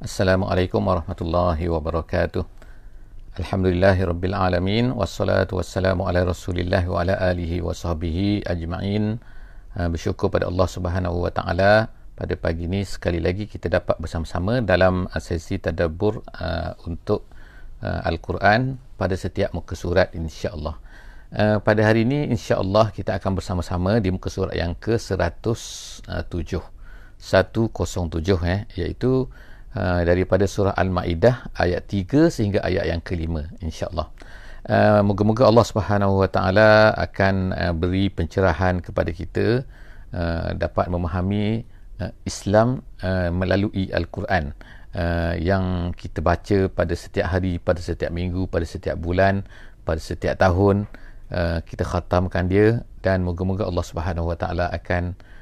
Assalamualaikum warahmatullahi wabarakatuh. Alhamdulillahi rabbil alamin wassalatu wassalamu ala Rasulillah wa ala alihi wa sahbihi ajma'in. Uh, bersyukur pada Allah Subhanahu wa taala pada pagi ini sekali lagi kita dapat bersama-sama dalam sesi tadabbur uh, untuk uh, Al-Quran pada setiap muka surat insya-Allah. Uh, pada hari ini insya-Allah kita akan bersama-sama di muka surat yang ke-107. 107 eh iaitu Uh, daripada surah Al-Maidah ayat 3 sehingga ayat yang kelima insya-Allah. Uh, moga-moga Allah Subhanahu Wa Taala akan uh, beri pencerahan kepada kita uh, dapat memahami uh, Islam uh, melalui Al-Quran uh, yang kita baca pada setiap hari, pada setiap minggu, pada setiap bulan, pada setiap tahun uh, kita khatamkan dia dan moga-moga Allah Subhanahu Wa Taala akan uh,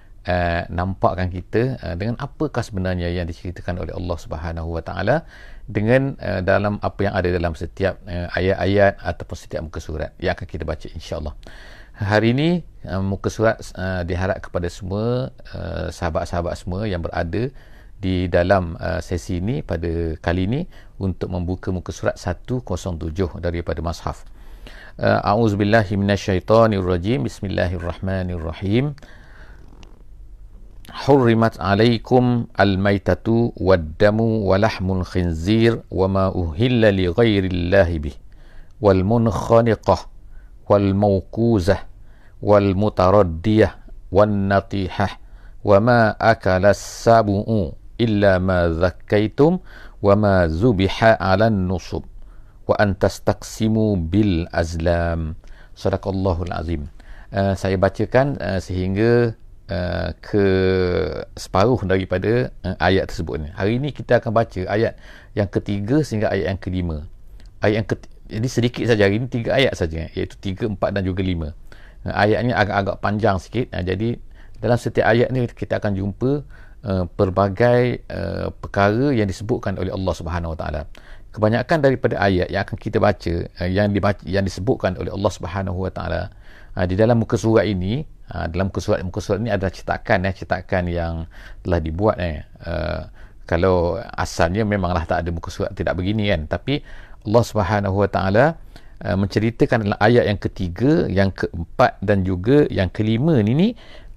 nampakkan kita uh, dengan apakah sebenarnya yang diceritakan oleh Allah Subhanahu Wa Taala dengan uh, dalam apa yang ada dalam setiap uh, ayat-ayat ataupun setiap muka surat yang akan kita baca insya-Allah. Hari ini uh, muka surat uh, diharap kepada semua uh, sahabat-sahabat semua yang berada di dalam uh, sesi ini pada kali ini untuk membuka muka surat 107 daripada mushaf. Uh, A'udzubillahi minasyaitonirrajim. Bismillahirrahmanirrahim. حرمت عليكم الميتة والدم ولحم الخنزير وما أهل لغير الله به والمنخنقة والموكوزة والمتردية والنطيحة وما أكل السبع إلا ما ذكيتم وما ذبح على النصب وأن تستقسموا بالأزلام. صدق الله العظيم. uh, saya bacakan uh, sehingga Uh, ke separuh daripada uh, ayat tersebut ni. Hari ini kita akan baca ayat yang ketiga sehingga ayat yang kelima. Ayat yang ketiga, jadi sedikit saja hari ini tiga ayat saja iaitu tiga, empat dan juga lima. Uh, ayatnya agak-agak panjang sikit. Uh, jadi dalam setiap ayat ni kita akan jumpa uh, pelbagai uh, perkara yang disebutkan oleh Allah Subhanahu Wa Taala. Kebanyakan daripada ayat yang akan kita baca uh, yang dibaca yang disebutkan oleh Allah Subhanahu Wa Taala uh, di dalam muka surat ini Ha, dalam muka surat muka surat ni adalah cetakan eh cetakan yang telah dibuat eh. Uh, kalau asalnya memanglah tak ada muka surat tidak begini kan. Tapi Allah Subhanahu Wa Taala uh, menceritakan dalam ayat yang ketiga yang keempat dan juga yang kelima ni ni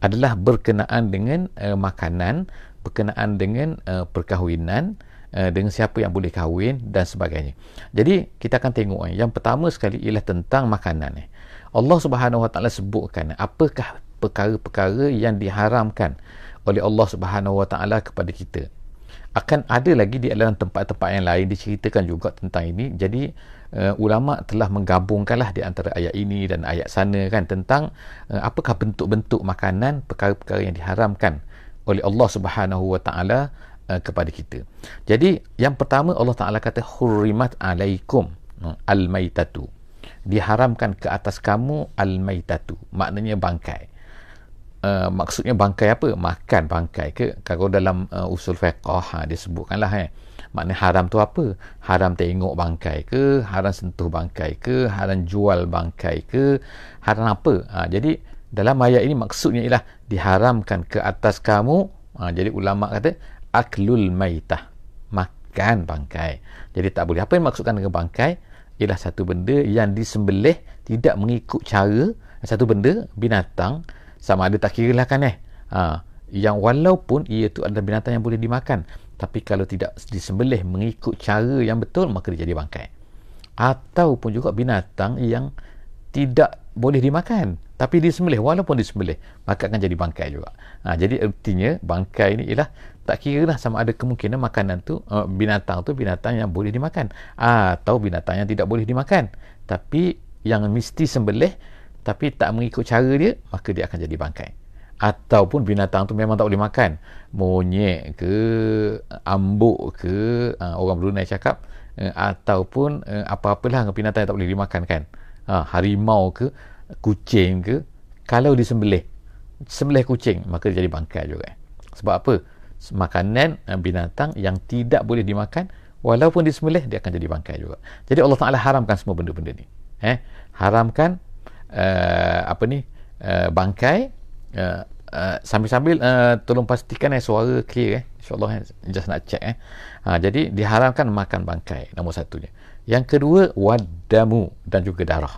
adalah berkenaan dengan uh, makanan berkenaan dengan uh, perkahwinan uh, dengan siapa yang boleh kahwin dan sebagainya. Jadi kita akan tengok eh, yang pertama sekali ialah tentang makanan eh Allah Subhanahu Wa Taala sebutkan apakah perkara-perkara yang diharamkan oleh Allah Subhanahu Wa Taala kepada kita. Akan ada lagi di dalam tempat-tempat yang lain diceritakan juga tentang ini. Jadi uh, ulama telah menggabungkanlah di antara ayat ini dan ayat sana kan tentang uh, apakah bentuk-bentuk makanan perkara-perkara yang diharamkan oleh Allah Subhanahu Wa Taala uh, kepada kita. Jadi yang pertama Allah Taala kata hurrimat alaikum al-maitatu diharamkan ke atas kamu al-maitatu maknanya bangkai. Uh, maksudnya bangkai apa? Makan bangkai ke? Kalau dalam uh, usul fiqh ha, dia sebutkanlah eh. Maknanya haram tu apa? Haram tengok bangkai ke? Haram sentuh bangkai ke? Haram jual bangkai ke? Haram apa? Ha, jadi dalam ayat ini maksudnya ialah diharamkan ke atas kamu ha, jadi ulama kata aklul maitah makan bangkai. Jadi tak boleh. Apa yang maksudkan dengan bangkai ialah satu benda yang disembelih tidak mengikut cara satu benda binatang sama ada tak kira lah kan eh? Ha, yang walaupun ia tu adalah binatang yang boleh dimakan tapi kalau tidak disembelih mengikut cara yang betul maka dia jadi bangkai. Ataupun juga binatang yang tidak boleh dimakan tapi disembelih walaupun disembelih maka akan jadi bangkai juga. Ha, jadi artinya bangkai ni ialah tak kira lah sama ada kemungkinan makanan tu uh, binatang tu binatang yang boleh dimakan. Atau binatang yang tidak boleh dimakan. Tapi yang mesti sembelih tapi tak mengikut cara dia maka dia akan jadi bangkai. Ataupun binatang tu memang tak boleh makan. Monyet ke ambuk ke uh, orang Brunei cakap uh, ataupun uh, apa-apalah binatang yang tak boleh dimakan kan. Uh, harimau ke kucing ke kalau disembelih sembelih kucing maka dia jadi bangkai juga. Sebab apa makanan eh, binatang yang tidak boleh dimakan. Walaupun disembelih dia akan jadi bangkai juga. Jadi Allah Taala haramkan semua benda-benda ni. Eh haramkan uh, apa ni uh, bangkai uh, uh, sambil-sambil uh, tolong pastikan eh suara clear eh. Insyaallah eh, just nak check eh. Ha, jadi diharamkan makan bangkai nombor satunya. Yang kedua wadamu dan juga darah.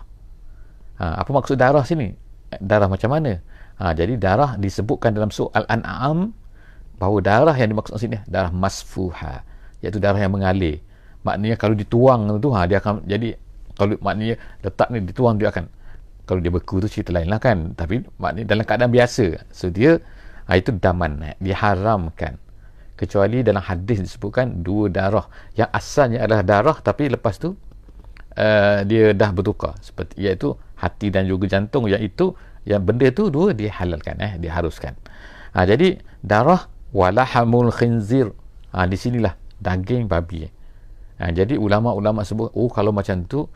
Ha, apa maksud darah sini? Darah macam mana? Ha, jadi darah disebutkan dalam surah al-an'am bahawa darah yang dimaksud sini. Darah masfuha. Iaitu darah yang mengalir. Maknanya kalau dituang tu ha, dia akan jadi kalau maknanya letak ni dituang dia akan kalau dia beku tu cerita lain lah kan. Tapi maknanya dalam keadaan biasa. So dia ha, itu daman. Diharamkan kecuali dalam hadis disebutkan dua darah. Yang asalnya adalah darah tapi lepas tu uh, dia dah bertukar. Seperti iaitu hati dan juga jantung. Yang itu yang benda tu dua dihalalkan eh diharuskan ha, jadi darah walahamul khinzir. Ha, di sinilah daging babi. Ha, jadi ulama-ulama sebut oh kalau macam tu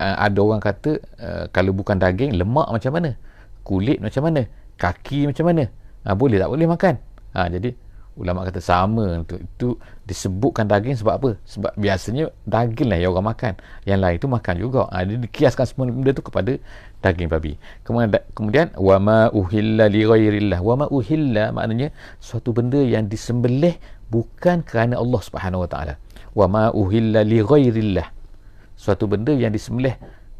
uh, ada orang kata uh, kalau bukan daging lemak macam mana? Kulit macam mana? Kaki macam mana? Ha, boleh tak boleh makan? Ha, jadi ulama kata sama. Untuk itu disebutkan daging sebab apa? Sebab biasanya daging lah yang orang makan. Yang lain tu makan juga. Ha, dia dikiaskan semua benda tu kepada daging babi. Kemudian kemudian wa ma uhilla li ghairillah. Wa ma uhilla maknanya suatu benda yang disembelih bukan kerana Allah Subhanahu wa taala. Wa ma uhilla li ghairillah. Suatu benda yang disembelih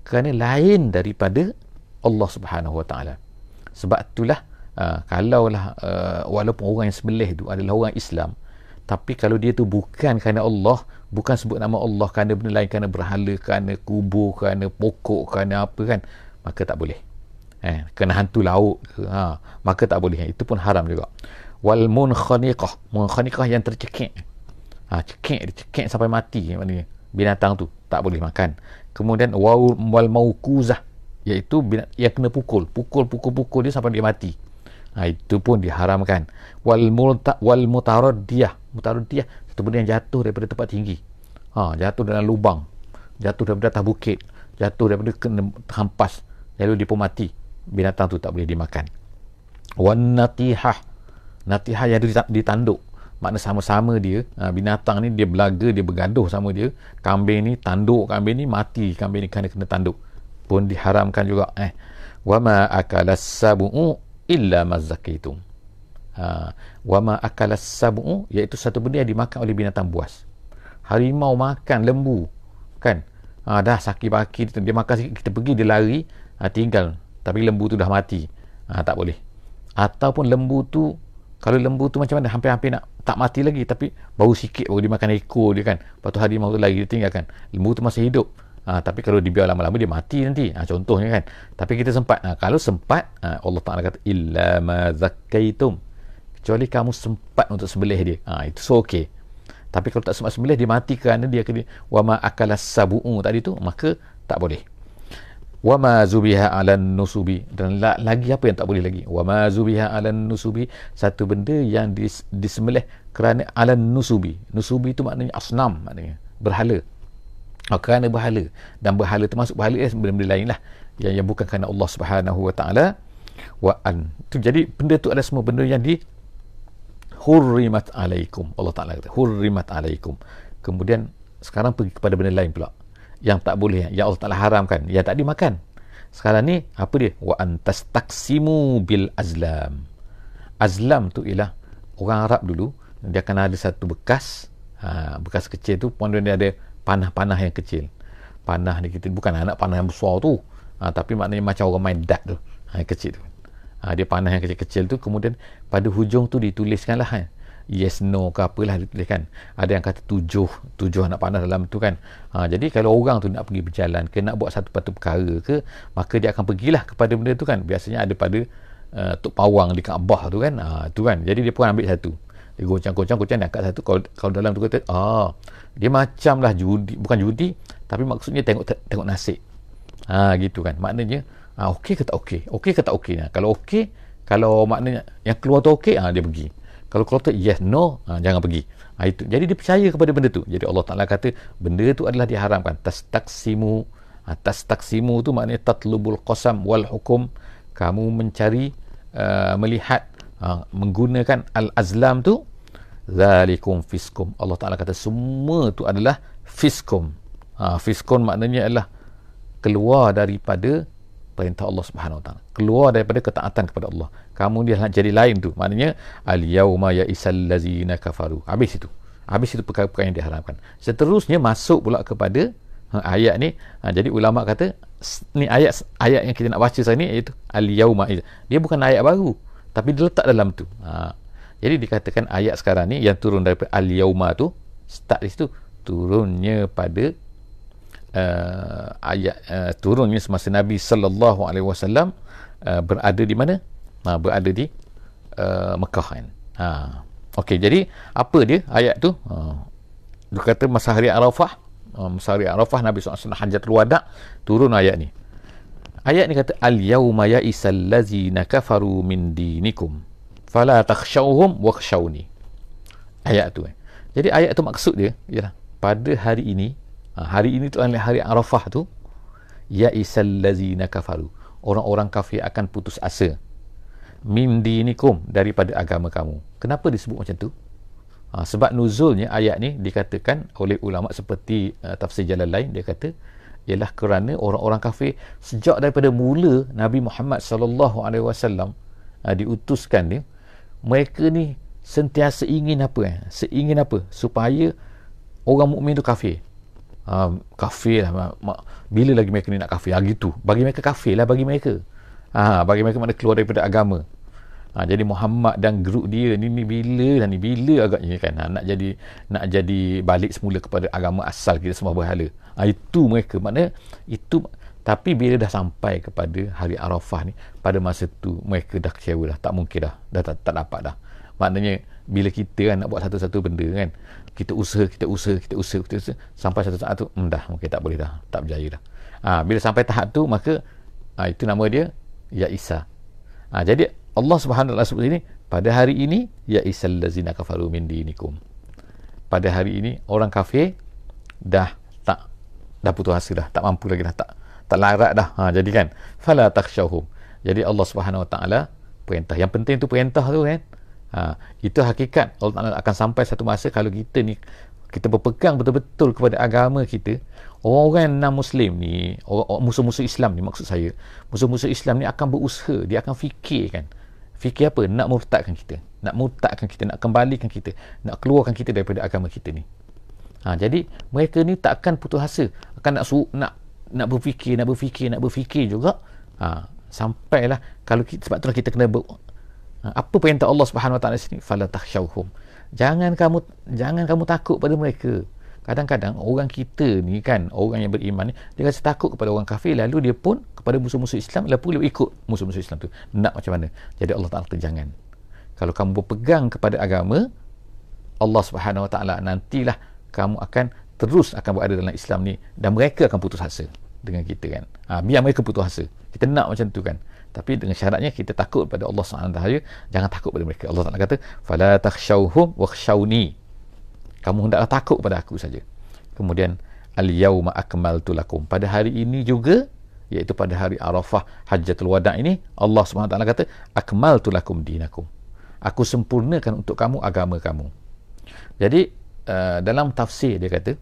kerana lain daripada Allah Subhanahu wa taala. Sebab itulah Uh, kalaulah uh, walaupun orang yang sembelih tu adalah orang Islam tapi kalau dia tu bukan kerana Allah bukan sebut nama Allah kerana benda lain kerana berhala kerana kubur kerana pokok kerana apa kan maka tak boleh. Eh, kena hantu laut ke, ha, maka tak boleh. Itu pun haram juga. Wal munkhaniqah munkhaniqah yang tercekik. Ha, cekik cekik sampai mati maknanya. Binatang tu tak boleh makan. Kemudian wal, maukuzah iaitu yang kena pukul. Pukul pukul pukul dia sampai dia mati. Ha, itu pun diharamkan. Wal multa wal mutaraddiyah. Mutaraddiyah satu benda yang jatuh daripada tempat tinggi. Ha, jatuh dalam lubang. Jatuh daripada atas bukit. Jatuh daripada kena hampas lalu dia pun mati. Binatang tu tak boleh dimakan. Wan natihah. Natihah yang ditanduk makna sama-sama dia ha, binatang ni dia belaga dia bergaduh sama dia. Kambing ni tanduk kambing ni mati kambing ni kena kena tanduk. Pun diharamkan juga eh. Wama akalas sabu'u illa mazzakaitum ha wa ma akala sab'u iaitu satu benda yang dimakan oleh binatang buas. Harimau makan lembu kan? Ha, dah sakit baki dia makan sikit kita pergi dia lari ha, tinggal tapi lembu tu dah mati ha, tak boleh ataupun lembu tu kalau lembu tu macam mana hampir-hampir nak tak mati lagi tapi baru sikit baru dimakan ekor dia kan lepas tu harimau tu lagi dia tinggalkan lembu tu masih hidup Ha, tapi kalau dibiar lama-lama dia mati nanti. Ha, contohnya kan. Tapi kita sempat. Ha, kalau sempat ha, Allah Taala kata illa ma zakkaitum. Kecuali kamu sempat untuk sembelih dia. Ha, itu so okey. Tapi kalau tak sempat sembelih dia mati kerana dia kena wa ma akalas sabu'u tadi tu maka tak boleh. Wa ma zubiha 'alan nusubi. Dan la, lagi apa yang tak boleh lagi? Wa ma zubiha 'alan nusubi. Satu benda yang dis, disembelih kerana 'alan nusubi. Nusubi itu maknanya asnam maknanya berhala. Oh, kerana berhala. Dan berhala termasuk berhala eh, benda-benda lain lah. Yang, yang bukan kerana Allah subhanahu wa ta'ala. Wa an. Tu jadi benda tu ada semua benda yang di hurrimat alaikum. Allah Ta'ala kata hurrimat alaikum. Kemudian sekarang pergi kepada benda lain pula yang tak boleh yang Allah Ta'ala haramkan yang tak dimakan. Sekarang ni apa dia? Wa antas taksimu bil azlam. Azlam tu ialah orang Arab dulu dia akan ada satu bekas ha, bekas kecil tu pun dia ada panah-panah yang kecil. Panah ni kita bukan anak panah yang besar tu ha, tapi maknanya macam orang main dart tu ha, yang kecil tu. Ha, dia panah yang kecil-kecil tu kemudian pada hujung tu dituliskan lah ha, yes no ke apalah dituliskan ada yang kata tujuh tujuh anak panah dalam tu kan. Ha, jadi kalau orang tu nak pergi berjalan ke nak buat satu patu perkara ke maka dia akan pergilah kepada benda tu kan. Biasanya ada pada uh, Tok Pawang di Kaabah tu kan. Ha, tu kan. Jadi dia pun ambil satu. Dia goncang-goncang goncang dia angkat satu. Kalau, kalau dalam tu kata ah dia macam lah judi bukan judi tapi maksudnya tengok tengok nasib. Ha gitu kan. Maknanya ah okey ke tak okey? Okey ke tak okey? Nah kalau okey kalau maknanya yang keluar tu okey ah dia pergi kalau tu yes no ah, jangan pergi. Ah, itu. Jadi dia percaya kepada benda tu. Jadi Allah Taala kata benda tu adalah diharamkan. Tastaksimu. Ah, tastaksimu tu maknanya tatlubul qasam wal hukum. Kamu mencari uh, melihat uh, menggunakan al azlam tu zalikum fiskum. Allah Taala kata semua tu adalah fiskum. Ha, fiskum maknanya adalah keluar daripada perintah Allah Subhanahu Wa Taala. Keluar daripada ketaatan kepada Allah. Kamu dia nak jadi lain tu. Maknanya al yauma ya isal ladzina kafaru. Habis itu. Habis itu perkara-perkara yang diharamkan. Seterusnya masuk pula kepada ha, ayat ni. Ha, jadi ulama kata ni ayat ayat yang kita nak baca sekarang ni iaitu al yauma. Dia bukan ayat baru tapi dia letak dalam tu. Ha. Jadi dikatakan ayat sekarang ni yang turun daripada al yauma tu start di situ turunnya pada uh, ayat uh, turunnya semasa Nabi sallallahu alaihi wasallam uh, berada di mana? Ha, berada di uh, Mekah kan. Ha. Okey, jadi apa dia ayat tu? Ha. Dia kata masa hari Arafah, uh, masa hari Arafah Nabi SAW hajatul wada turun ayat ni. Ayat ni kata al-yauma ya'isal ladzina kafaru min dinikum fala takhshawhum wakhshawni. Ayat tu. Eh. Jadi ayat tu maksud dia ialah pada hari ini ha, hari ini tu hari Arafah tu ya isal lazina kafaru. Orang-orang kafir akan putus asa. Min dinikum daripada agama kamu. Kenapa disebut macam tu? Ha, sebab nuzulnya ayat ni dikatakan oleh ulama seperti uh, tafsir jalan lain dia kata ialah kerana orang-orang kafir sejak daripada mula Nabi Muhammad sallallahu alaihi wasallam ha, diutuskan dia mereka ni sentiasa ingin apa eh? seingin apa? Supaya orang mukmin tu kafir uh, kafir lah. Bila lagi mereka ni nak kafir ha, gitu. Bagi mereka kafir lah bagi mereka. Ha, bagi mereka mana keluar daripada agama. Ha, jadi Muhammad dan grup dia ni, ni bila lah ni? Bila agaknya kan? Ha, nak jadi nak jadi balik semula kepada agama asal kita semua berhala. Ha, itu mereka. Maknanya itu tapi bila dah sampai kepada hari Arafah ni pada masa tu mereka dah kecewa dah. Tak mungkin dah. Dah tak, tak dapat dah. Maknanya bila kita kan nak buat satu-satu benda kan kita usaha kita usaha kita usaha kita usaha. Sampai satu saat tu hmm, dah mungkin tak boleh dah tak berjaya dah. Ha, bila sampai tahap tu maka ha, itu nama dia ya Isa. Ha, jadi Allah Subhanahu wa taala sebut ini pada hari ini ya Isa allazina kafaru min dinikum. Pada hari ini orang kafir dah tak dah putus asa dah tak mampu lagi dah tak tak larat dah. Ha, jadi kan fala takhshawhum. Jadi Allah Subhanahu wa taala perintah. Yang penting tu perintah tu kan Ha, itu hakikat Allah Ta'ala akan sampai satu masa kalau kita ni kita berpegang betul-betul kepada agama kita. Orang-orang non muslim ni orang, musuh-musuh Islam ni maksud saya musuh-musuh Islam ni akan berusaha dia akan fikirkan. Fikir apa? Nak murtadkan kita. Nak murtadkan kita nak kembalikan kita nak keluarkan kita daripada agama kita ni. Ha, jadi mereka ni tak akan putus asa. Akan nak su- nak nak berfikir nak berfikir nak berfikir juga. Ha, sampailah kalau kita, sebab itulah kita kena ber, apa perintah Allah Subhanahu Wa Taala sini? Fala takhshawhum. Jangan kamu jangan kamu takut pada mereka. Kadang-kadang orang kita ni kan orang yang beriman ni dia rasa takut kepada orang kafir lalu dia pun kepada musuh-musuh Islam lalu dia ikut musuh-musuh Islam tu. Nak macam mana? Jadi Allah Taala jangan kalau kamu berpegang kepada agama Allah Subhanahu Wa Taala nantilah kamu akan terus akan berada dalam Islam ni dan mereka akan putus asa dengan kita kan. Ha, biar mereka putus asa. Kita nak macam tu kan tapi dengan syaratnya kita takut pada Allah SWT jangan takut pada mereka. Allah Taala kata fala takhshawhum wakhshawni. Kamu hendaklah takut pada aku saja. Kemudian al yauma akmaltu lakum. Pada hari ini juga iaitu pada hari Arafah Hajjatul Wada ini Allah SWT kata akmaltu lakum dinakum. Aku sempurnakan untuk kamu agama kamu. Jadi uh, dalam tafsir dia kata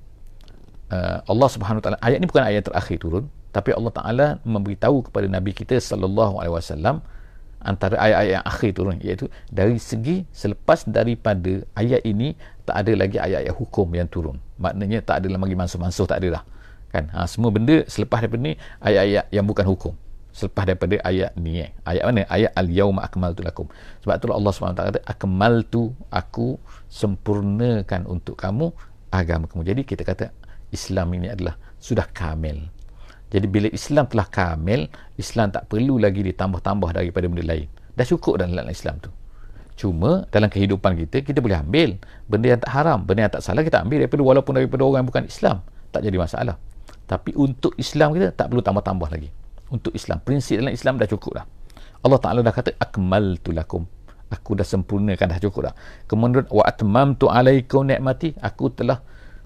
uh, Allah Subhanahu Wa Taala ayat ini bukan ayat terakhir turun tapi Allah Taala memberitahu kepada Nabi kita sallallahu alaihi wasallam antara ayat-ayat yang akhir turun iaitu dari segi selepas daripada ayat ini tak ada lagi ayat-ayat hukum yang turun. Maknanya tak ada lagi mansuh-mansuh tak ada dah. Kan? Ha, semua benda selepas daripada ni ayat-ayat yang bukan hukum. Selepas daripada ayat ni eh. ayat mana? Ayat al yauma akmaltu lakum. Sebab itulah Allah SWT kata akmaltu aku sempurnakan untuk kamu agama kamu jadi kita kata Islam ini adalah sudah kamil jadi bila Islam telah kamil, Islam tak perlu lagi ditambah-tambah daripada benda lain. Dah cukup dalam Islam tu. Cuma dalam kehidupan kita, kita boleh ambil benda yang tak haram, benda yang tak salah kita ambil daripada walaupun daripada orang yang bukan Islam. Tak jadi masalah. Tapi untuk Islam kita tak perlu tambah-tambah lagi. Untuk Islam, prinsip dalam Islam dah cukup dah. Allah Ta'ala dah kata, akmaltu lakum. Aku dah sempurnakan, dah cukup dah. Kemudian, wa atmamtu alaikum ni'mati. Aku telah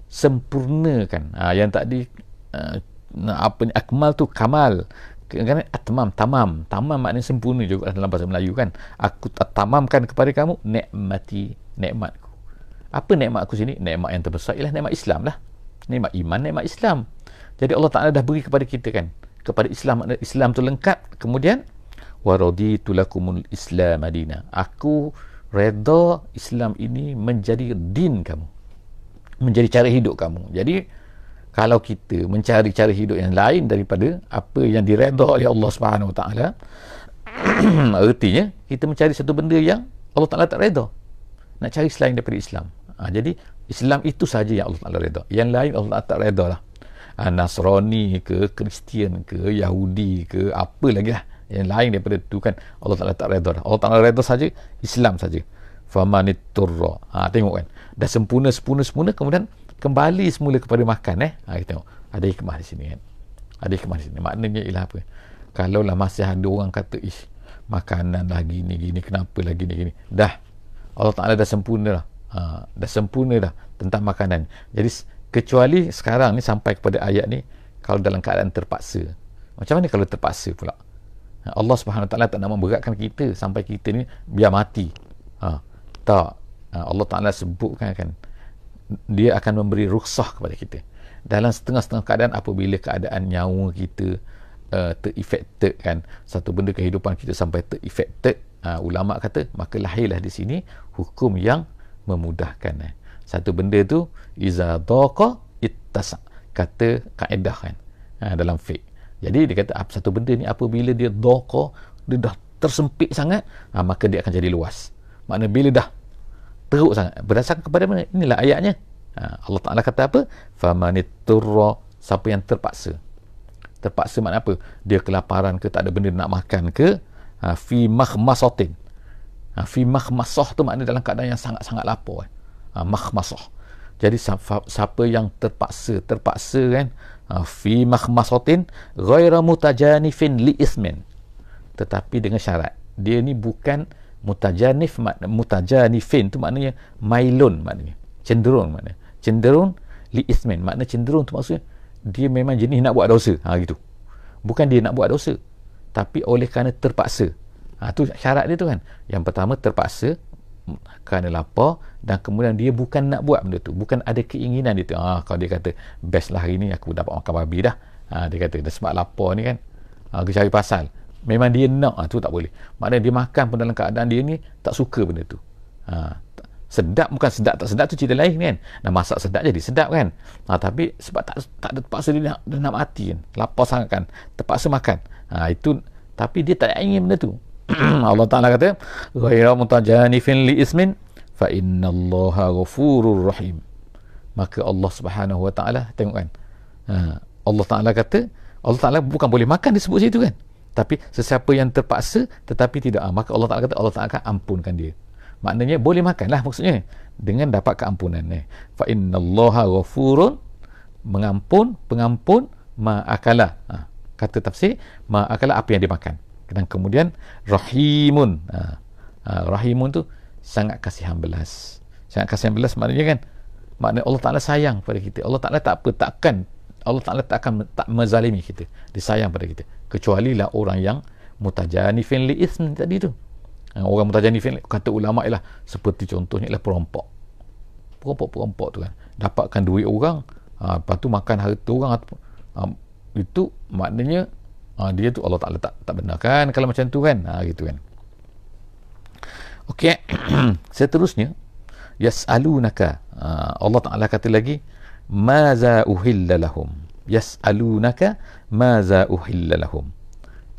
sempurnakan. Ha, yang tadi, uh, apa ni akmal tu kamal. Kan atmam tamam. Tamam maknanya sempurna juga dalam bahasa Melayu kan. Aku tamamkan kepada kamu nikmati nikmatku. Apa nikmat aku sini? Nikmat yang terbesar ialah nikmat Islam lah. Nikmat iman nikmat Islam. Jadi Allah Taala dah beri kepada kita kan kepada Islam Islam tu lengkap. Kemudian waraditu lakumul islam madina. Aku redha Islam ini menjadi din kamu menjadi cara hidup kamu. Jadi kalau kita mencari cara hidup yang lain daripada apa yang diredha oleh Allah Subhanahu taala artinya kita mencari satu benda yang Allah Taala tak redha. Nak cari selain daripada Islam. Ha, jadi Islam itu saja yang Allah Taala redha. Yang lain Allah tak redha lah. Ha, Nasrani ke Kristian ke Yahudi ke apa lagi lah. Yang lain daripada itu kan Allah Taala tak redha dah. Allah Taala redha saja Islam saja famaniturra. Ha tengok kan. Dah sempurna sempurna sempurna kemudian kembali semula kepada makan eh. Ha kita tengok. Ada hikmah di sini kan. Ada hikmah di sini. Maknanya ialah apa? Kalau lah masih ada orang kata ish makanan lagi ni gini kenapa lagi ni gini. Dah. Allah Taala dah sempurna dah. Ha, dah sempurna dah tentang makanan. Jadi kecuali sekarang ni sampai kepada ayat ni kalau dalam keadaan terpaksa. Macam mana kalau terpaksa pula? Allah Subhanahu Taala tak nak memberatkan kita sampai kita ni biar mati. Ha, tak. Ha, Allah Taala sebutkan kan dia akan memberi rukhsah kepada kita. Dalam setengah-setengah keadaan apabila keadaan nyawa kita uh, terinfected kan satu benda kehidupan kita sampai terinfected uh, ulama kata maka lahirlah di sini hukum yang memudahkan eh. satu benda tu iza daqa ittas kata kaedah kan uh, dalam fiqh jadi dia kata satu benda ni apabila dia doqa, dia dah tersempit sangat, ha, maka dia akan jadi luas. Maknanya bila dah teruk sangat, berdasarkan kepada mana? Inilah ayatnya. Ha, Allah Ta'ala kata apa? Famaniturra, siapa yang terpaksa. Terpaksa makna apa? Dia kelaparan ke, tak ada benda nak makan ke, ha, fi makhmasotin. Ha, fi makhmasoh tu maknanya dalam keadaan yang sangat-sangat lapar. Eh. Ha, makhmasoh. Jadi siapa yang terpaksa, terpaksa kan, Ha, fi makhmasatin ghaira mutajanifin li ismin tetapi dengan syarat dia ni bukan mutajanif makna mutajanifin tu maknanya mailun maknanya. Cenderung maknanya. Cenderung li ismin. Makna cenderung tu maksudnya dia memang jenis nak buat dosa. Ha gitu. Bukan dia nak buat dosa tapi oleh kerana terpaksa. Ha tu syarat dia tu kan. Yang pertama terpaksa kerana lapar dan kemudian dia bukan nak buat benda tu. Bukan ada keinginan dia tu. Ah kalau dia kata best lah hari ni aku dapat makan babi dah. Ha, dia kata sebab lapar ni kan. Ha, aku cari pasal memang dia nak. Ha, tu tak boleh. Maknanya dia makan pun dalam keadaan dia ni tak suka benda tu. Ha, sedap bukan sedap tak sedap tu cerita lain kan. Nak masak sedap jadi sedap kan. Ha, tapi sebab tak tak ada terpaksa dia nak, dia nak mati kan. Lapar sangat kan. Terpaksa makan. Ha, itu tapi dia tak ingin benda tu. Allah Ta'ala kata ghaira mutajanifin li ismin fa inna allaha ghafurur rahim. Maka Allah Subhanahu wa taala tengok kan. Ha, Allah Taala kata Allah Taala bukan boleh makan disebut situ kan tapi sesiapa yang terpaksa tetapi tidak ah, maka Allah Taala kata Allah Taala akan ampunkan dia. Maknanya boleh makan lah maksudnya. Dengan dapat keampunan eh. fa innallaha ghafurun mengampun pengampun ma'akala ha, kata tafsir ma'akala apa yang dia makan dan kemudian rahimun. Ha, ha, rahimun tu sangat kasihan belas. Sangat kasihan belas maknanya kan maknanya Allah Ta'ala sayang pada kita. Allah Ta'ala tak apa takkan Allah Ta'ala tak akan tak menzalimi kita dia sayang pada kita kecuali lah orang yang mutajanifin li ism tadi tu ha, orang mutajanifin kata ulama ialah seperti contohnya ialah perompok perompok-perompok tu kan dapatkan duit orang ha, lepas tu makan harta orang ha, itu maknanya ha, dia tu Allah Ta'ala tak, tak benarkan kalau macam tu kan ha, gitu kan Okey. Seterusnya yas'alunaka. Uh, Allah Taala kata lagi maza uhilla lahum. Yas'alunaka maza uhilla lahum.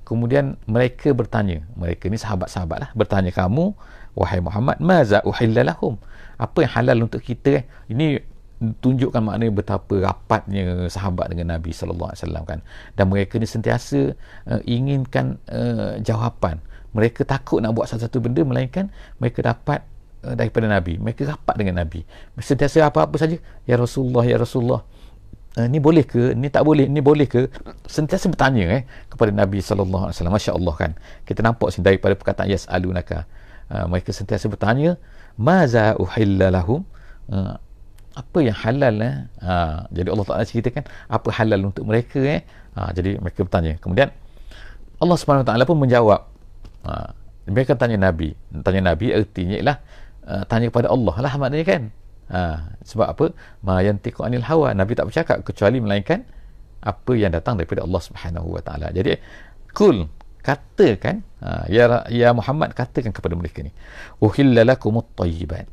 Kemudian mereka bertanya, mereka ni sahabat-sahabat lah, bertanya kamu, wahai Muhammad, maza uhilla lahum. Apa yang halal untuk kita? Eh? Ini tunjukkan maknanya betapa rapatnya sahabat dengan Nabi sallallahu alaihi wasallam kan. Dan mereka ni sentiasa uh, inginkan uh, jawapan mereka takut nak buat satu-satu benda melainkan mereka dapat daripada Nabi. Mereka rapat dengan Nabi. Sentiasa apa-apa saja ya Rasulullah ya Rasulullah. Uh, ni boleh ke? Ni tak boleh? Ni boleh ke? Sentiasa bertanya eh kepada Nabi alaihi wasallam. masya-Allah kan? Kita nampak sini daripada perkataan yasalunaka. Uh, mereka sentiasa bertanya maza uhilla lahum? Uh, apa yang halal eh? ha, jadi Allah Taala ceritakan apa halal untuk mereka eh. Ha, jadi mereka bertanya. Kemudian Allah Taala pun menjawab. Ha, mereka tanya Nabi. Tanya Nabi artinya ialah uh, tanya kepada Allah lah maknanya kan. Ha, sebab apa? Ma yantiqu anil hawa. Nabi tak bercakap kecuali melainkan apa yang datang daripada Allah Subhanahu Wa Taala. Jadi kul katakan ha, ya ya Muhammad katakan kepada mereka ni uhillalakumut tayyibat.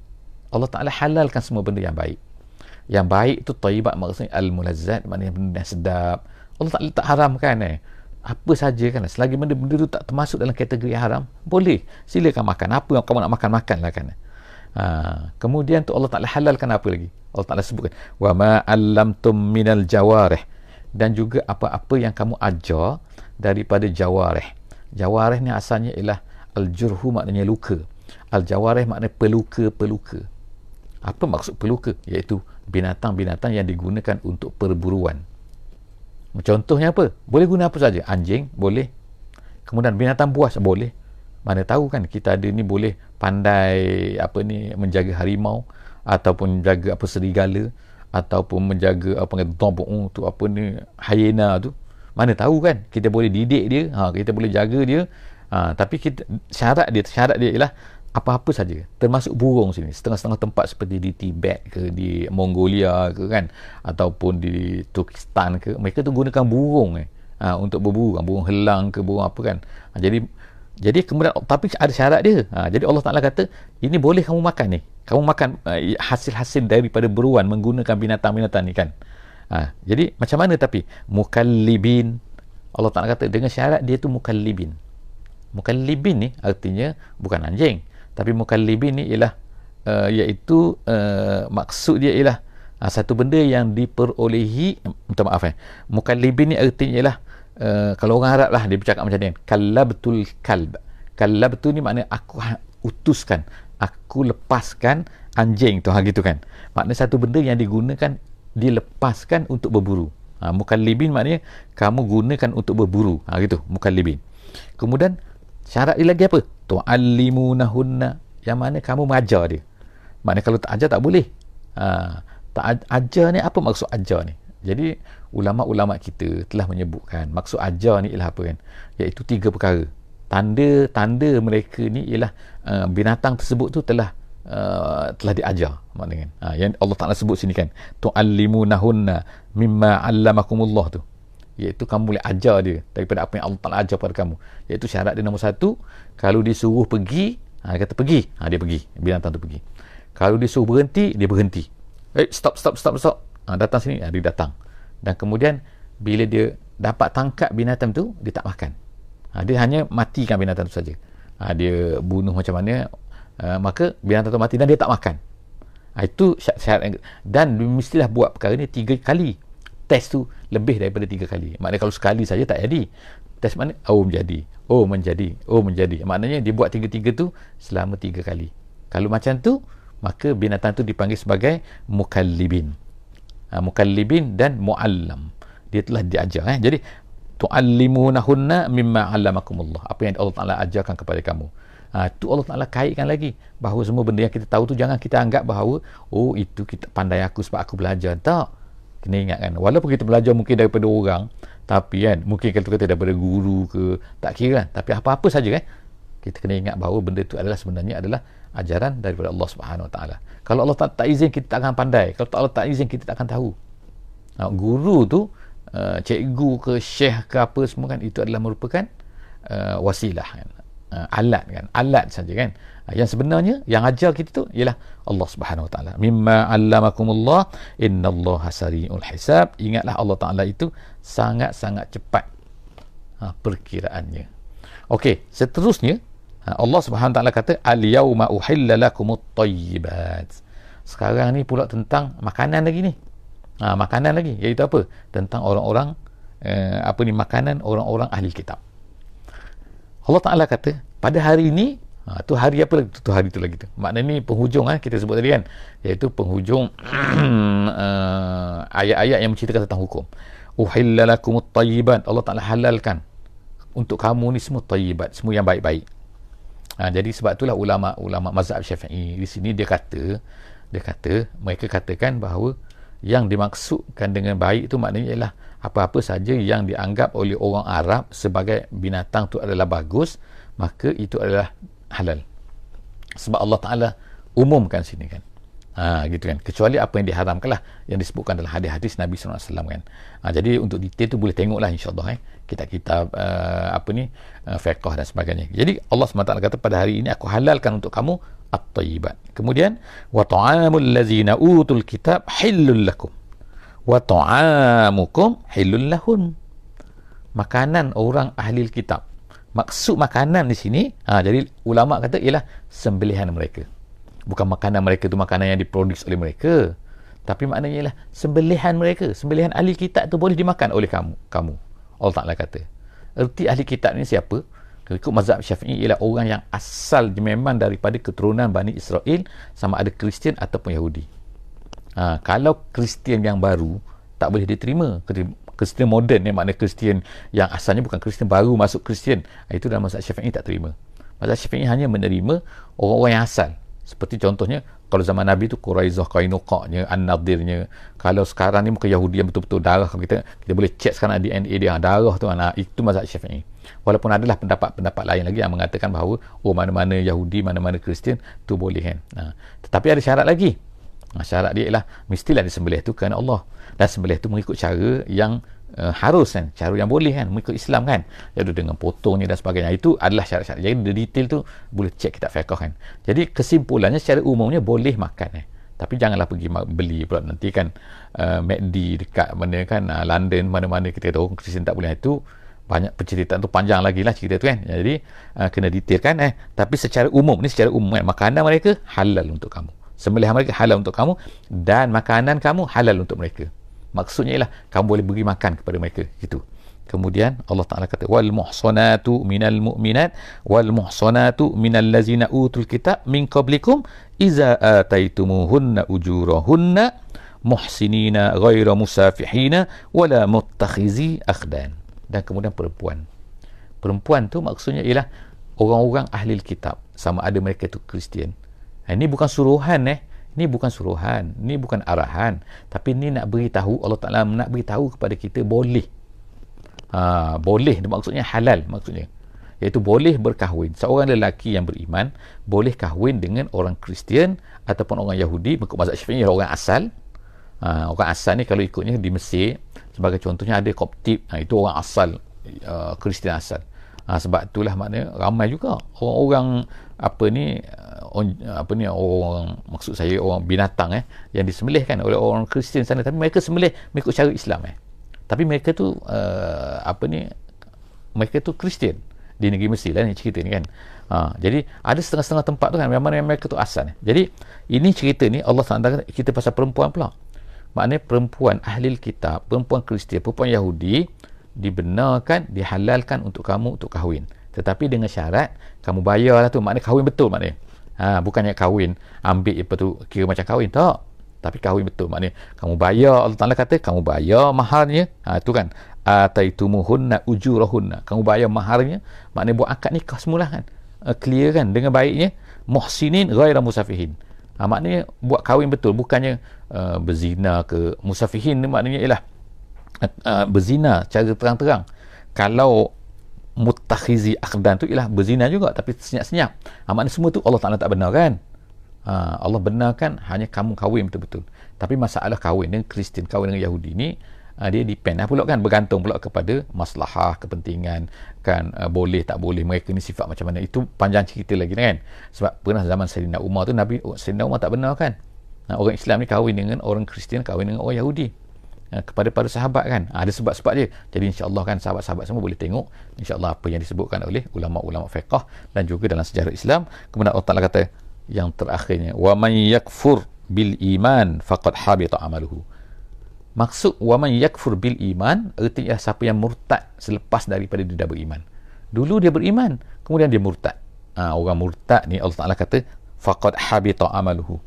Allah Taala halalkan semua benda yang baik. Yang baik tu tayyibat maksudnya al-mulazzat maknanya benda yang sedap. Allah Taala tak haramkan eh. Apa saja kan selagi benda-benda tu tak termasuk dalam kategori haram, boleh. Silakan makan. Apa yang kamu nak makan makanlah kan. Ha, kemudian tu Allah Taala halalkan apa lagi? Allah Taala sebutkan wa ma allamtum minal jawarih dan juga apa-apa yang kamu ajar daripada jawareh. Jawareh ni asalnya ialah al-jurhu maknanya luka. Al-jawareh maknanya peluka-peluka. Apa maksud peluka? Iaitu binatang-binatang yang digunakan untuk perburuan. Contohnya apa? Boleh guna apa saja? Anjing, boleh. Kemudian binatang buas, boleh. Mana tahu kan kita ada ni boleh pandai apa ni menjaga harimau ataupun menjaga apa serigala ataupun menjaga apa kata tu apa ni hyena tu. Mana tahu kan kita boleh didik dia ha, kita boleh jaga dia. Ha, tapi kita syarat dia syarat dia ialah apa-apa saja. Termasuk burung sini setengah-setengah tempat seperti di Tibet ke di Mongolia ke kan ataupun di Turkistan ke mereka tu gunakan burung eh. Ha, untuk berburu burung helang ke burung apa kan. Ha, jadi jadi kemudian tapi ada syarat dia. Ha, jadi Allah Taala kata ini boleh kamu makan ni. Kamu makan uh, hasil-hasil daripada beruan menggunakan binatang-binatang ni kan? Ha, jadi macam mana tapi? Mukallibin. Allah Ta'ala kata dengan syarat dia tu mukallibin. Mukallibin ni artinya bukan anjing. Tapi mukallibin ni ialah uh, iaitu uh, maksud dia ialah uh, satu benda yang diperolehi minta maaf eh. Mukallibin ni artinya ialah uh, kalau orang Arab lah dia bercakap macam ni kalabtul kalb. Kalabtu ni maknanya aku ha, utuskan aku lepaskan anjing tu. Ha gitu kan. Makna satu benda yang digunakan dilepaskan untuk berburu. Ha, mukallibin maknanya kamu gunakan untuk berburu. Ha gitu mukallibin. Kemudian syarat dia lagi apa? Tu'allimunahunna. Yang mana kamu mengajar dia. Makna kalau tak ajar tak boleh. Ha, tak ajar ni apa maksud ajar ni? Jadi ulama-ulama kita telah menyebutkan maksud ajar ni ialah apa kan? Iaitu tiga perkara. Tanda-tanda mereka ni ialah uh, binatang tersebut tu telah uh, telah diajar maknanya uh, yang Allah Taala sebut sini kan? Tuallimunahunna mimma allamakumullah tu. Iaitu kamu boleh ajar dia daripada apa yang Allah Taala ajar pada kamu. Iaitu syarat dia nombor satu kalau disuruh pergi ha, dia kata pergi. Ha, dia pergi. Binatang tu pergi. Kalau disuruh berhenti dia berhenti. Eh stop stop stop stop. Ha, datang sini. Ha, dia datang dan kemudian bila dia dapat tangkap binatang tu dia tak makan. Ha, dia hanya matikan binatang itu saja. Ha, dia bunuh macam mana uh, maka binatang itu mati dan dia tak makan. Ha, itu syarat dan mestilah buat perkara ni tiga kali. Test tu lebih daripada tiga kali. Maknanya kalau sekali saja tak jadi. Test mana? Oh menjadi. Oh menjadi. Oh menjadi. Maknanya dia buat tiga-tiga tu selama tiga kali. Kalau macam tu maka binatang tu dipanggil sebagai mukallibin ha, mukallibin dan muallam. Dia telah diajar eh. jadi tuallimunahunna mimma 'allamakumullah. Apa yang Allah Taala ajarkan kepada kamu. Ha tu Allah Taala kaitkan lagi. Bahawa semua benda yang kita tahu tu jangan kita anggap bahawa oh itu kita pandai aku sebab aku belajar. Tak. Kena ingatkan walaupun kita belajar mungkin daripada orang tapi kan mungkin kita daripada guru ke tak kira kan. Tapi apa-apa saja kan kita kena ingat bahawa benda itu adalah sebenarnya adalah ajaran daripada Allah Subhanahu Wa Taala. Kalau Allah tak, tak izin kita tak akan pandai. Kalau Allah tak izin kita tak akan tahu. Ha, guru tu uh, cikgu ke syekh ke apa semua kan itu adalah merupakan uh, wasilah kan. Uh, alat kan. Alat saja kan. Uh, yang sebenarnya yang ajar kita tu ialah Allah Subhanahu Wa Taala. Mimma allamakumullah innallaha sariul hisab. Ingatlah Allah Taala itu sangat-sangat cepat uh, perkiraannya. Okey seterusnya Allah Subhanahu Taala kata al yauma uhilla lakumut tayyibat. Sekarang ni pula tentang makanan lagi ni. Ha, makanan lagi. Iaitu apa? Tentang orang-orang eh, apa ni makanan orang-orang ahli kitab. Allah Taala kata pada hari ini ha, tu hari apa lagi? Tu hari tu lagi tu. Maknanya ni penghujung ha, kita sebut tadi kan. Iaitu penghujung uh, ayat-ayat yang menceritakan tentang hukum. Uhillalakumut tayyibat. Allah Taala halalkan untuk kamu ni semua tayyibat semua yang baik-baik ha, jadi sebab itulah ulama ulama mazhab Syafi'i di sini dia kata dia kata mereka katakan bahawa yang dimaksudkan dengan baik itu maknanya ialah apa-apa saja yang dianggap oleh orang Arab sebagai binatang itu adalah bagus maka itu adalah halal. Sebab Allah Ta'ala umumkan sini kan Ha, gitu kan. Kecuali apa yang diharamkan lah yang disebutkan dalam hadis-hadis Nabi SAW kan. Ha, jadi untuk detail tu boleh tengok lah insyaAllah eh. Kitab-kitab uh, apa ni uh, fiqah dan sebagainya. Jadi Allah SWT kata pada hari ini aku halalkan untuk kamu at-tayyibat. Kemudian wa ta'amul ladzina utul kitab hillul lakum. Wa ta'amukum hillul lahun. Makanan orang ahli kitab. Maksud makanan di sini, ha, jadi ulama kata ialah sembelihan mereka bukan makanan mereka tu makanan yang diproduksi oleh mereka. Tapi maknanya ialah sembelihan mereka. Sembelihan ahli kitab tu boleh dimakan oleh kamu kamu. Allah Ta'ala kata. Erti ahli kitab ni siapa? Ikut mazhab syafi'i ialah orang yang asal memang daripada keturunan Bani Israel sama ada Kristian ataupun Yahudi. Ha, kalau Kristian yang baru tak boleh diterima. Kristian moden ni makna Kristian yang asalnya bukan Kristian baru masuk Kristian. Itu dalam mazhab syafi'i tak terima. Mazhab syafi'i hanya menerima orang-orang yang asal seperti contohnya kalau zaman Nabi tu Quraizah Qainuqa'nya An-Nadirnya. Kalau sekarang ni muka Yahudi yang betul-betul darah kita kita boleh check sekarang DNA dia darah tu anak itu mazhab Syafi'i. Walaupun adalah pendapat-pendapat lain lagi yang mengatakan bahawa oh mana-mana Yahudi mana-mana Kristian tu boleh kan? Nah, tetapi ada syarat lagi. Nah, syarat dia ialah mestilah disembelih tu kerana Allah. Dan sembelih tu mengikut cara yang uh, harus kan cara yang boleh kan mengikut Islam kan. Jadi dengan potongnya dan sebagainya itu adalah syarat-syarat. Jadi detail tu boleh cek kita fiqh kan. Jadi kesimpulannya secara umumnya boleh makan eh. Tapi janganlah pergi beli pula. Nanti kan uh, McD dekat mana kan uh, London mana-mana kita tahu Kristian tak boleh itu banyak penceritaan tu panjang lagi lah cerita tu kan. Jadi uh, kena detail kan eh. Tapi secara umum ni secara umum kan makanan mereka halal untuk kamu. Sembelihan mereka halal untuk kamu dan makanan kamu halal untuk mereka maksudnya ialah kamu boleh beri makan kepada mereka itu kemudian Allah Taala kata wal muhsanatu minal mu'minat wal muhsanatu minal ladzina utul kitab min qablikum iza ataitumuhunna ujurahunna muhsinina ghaira musafihina wala muttakhizi akhdan. Dan kemudian perempuan. Perempuan tu maksudnya ialah orang-orang ahli kitab sama ada mereka tu Kristian. Ini bukan suruhan eh Ni bukan suruhan, ni bukan arahan, tapi ni nak beritahu Allah Taala nak beritahu kepada kita boleh. Ha, boleh maksudnya halal maksudnya. Iaitu boleh berkahwin. Seorang lelaki yang beriman boleh kahwin dengan orang Kristian ataupun orang Yahudi, mengikut mazhab Syafi'i orang asal. Ha, orang asal ni kalau ikutnya di Mesir, sebagai contohnya ada Koptip, ha, itu orang asal uh, Kristian asal. Ha, sebab itulah maknanya ramai juga orang-orang apa ni on, apa ni orang maksud saya orang binatang eh yang disembelihkan oleh orang Kristian sana. Tapi mereka sembelih mengikut cara Islam eh. Tapi mereka tu uh, apa ni mereka tu Kristian di negeri Mesir lah ni cerita ni kan. Ha, jadi ada setengah-setengah tempat tu kan memang mereka tu asal eh. jadi ini cerita ni Allah SWT kita pasal perempuan pula. Maknanya perempuan ahli kitab perempuan Kristian perempuan Yahudi dibenarkan dihalalkan untuk kamu untuk kahwin tetapi dengan syarat kamu bayarlah tu. Maknanya kahwin betul maknanya. Ha, bukannya kahwin ambil apa tu kira macam kahwin. Tak. Tapi kahwin betul maknanya. Kamu bayar Allah Taala kata kamu bayar maharnya ha itu kan. Ataitumuhunna ujurahunna. Kamu bayar maharnya maknanya buat akad nikah semula kan. Uh, clear kan? Dengan baiknya muhsinin ghaira musafihin. Ha, maknanya buat kahwin betul. Bukannya uh, berzina ke musafihin maknanya ialah uh, berzina cara terang-terang. Kalau mutakhizi akhdan tu ialah berzina juga tapi senyap-senyap. Ha, maknanya semua tu Allah Ta'ala tak benar kan? Ha, Allah benarkan hanya kamu kahwin betul-betul. Tapi masalah kahwin dengan Kristian kahwin dengan Yahudi ni ha, dia depend lah pula kan? Bergantung pula kepada maslahah kepentingan kan? Uh, boleh tak boleh mereka ni sifat macam mana. Itu panjang cerita lagi kan? Sebab pernah zaman Sayyidina Umar tu Nabi Sayyidina Umar tak benar kan? Ha, orang Islam ni kahwin dengan orang Kristian kahwin dengan orang Yahudi kepada para sahabat kan. Ha, ada sebab-sebab dia. Jadi insyaAllah kan sahabat-sahabat semua boleh tengok insyaAllah apa yang disebutkan oleh ulama-ulama fiqah dan juga dalam sejarah Islam. Kemudian Allah Ta'ala kata yang terakhirnya wa man yakfur bil iman faqad habita amaluhu. Maksud wa man yakfur bil iman artinya siapa yang murtad selepas daripada dia dah beriman. Dulu dia beriman kemudian dia murtad. Ha, orang murtad ni Allah Ta'ala kata faqad habita amaluhu.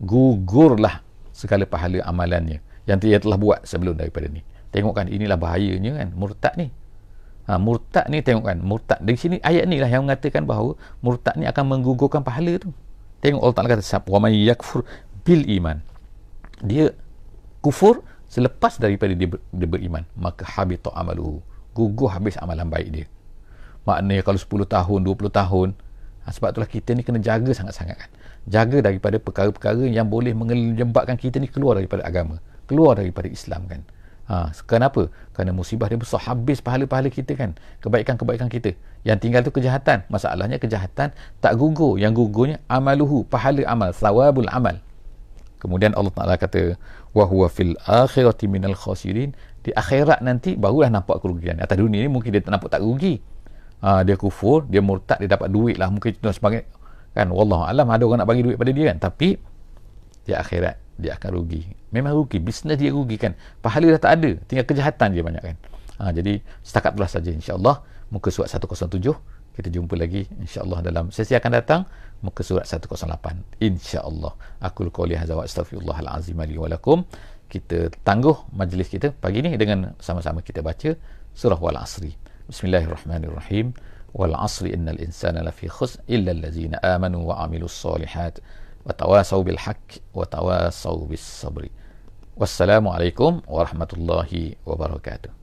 Gugurlah segala pahala amalannya yang dia telah buat sebelum daripada ni. Tengok kan inilah bahayanya kan murtad ni. Ha, murtad ni tengok kan murtad. Dari sini ayat ni lah yang mengatakan bahawa murtad ni akan menggugurkan pahala tu. Tengok Allah Ta'ala kata wa man yakfur bil iman. Dia kufur selepas daripada dia, ber, dia beriman. Maka habita amaluhu gugur habis amalan baik dia. Maknanya kalau 10 tahun 20 tahun ha, sebab itulah kita ni kena jaga sangat-sangat kan. Jaga daripada perkara-perkara yang boleh menjembakkan kita ni keluar daripada agama keluar daripada Islam kan. Ha, kenapa? kerana musibah dia besar. Habis pahala-pahala kita kan. Kebaikan-kebaikan kita. Yang tinggal tu kejahatan. Masalahnya kejahatan tak gugur. Yang gugurnya amaluhu. Pahala amal. Sawabul amal. Kemudian Allah Ta'ala kata wa huwa fil akhirati minal khasirin. Di akhirat nanti barulah nampak kerugian. Atas dunia ni mungkin dia tak nampak tak rugi. Ha, dia kufur dia murtad dia dapat duit lah. Mungkin itu sebagai kan wallahu alam ada orang nak bagi duit pada dia kan. Tapi di akhirat dia akan rugi. Memang rugi. Bisnes dia rugi kan? Pahala dah tak ada. Tinggal kejahatan dia banyak kan? Ha, jadi setakat itulah saja insyaAllah. Muka surat 107 kita jumpa lagi insyaAllah dalam sesi akan datang. Muka surat 108 insyaAllah. Aku lukau li hazawat astagfirullahalazim alihualakum kita tangguh majlis kita pagi ni dengan sama-sama kita baca surah wal asri bismillahirrahmanirrahim. Wal asri innal insana lafi khus illa allazina amanu wa amilus salihat وتواصوا بالحق وتواصوا بالصبر. والسلام عليكم ورحمة الله وبركاته.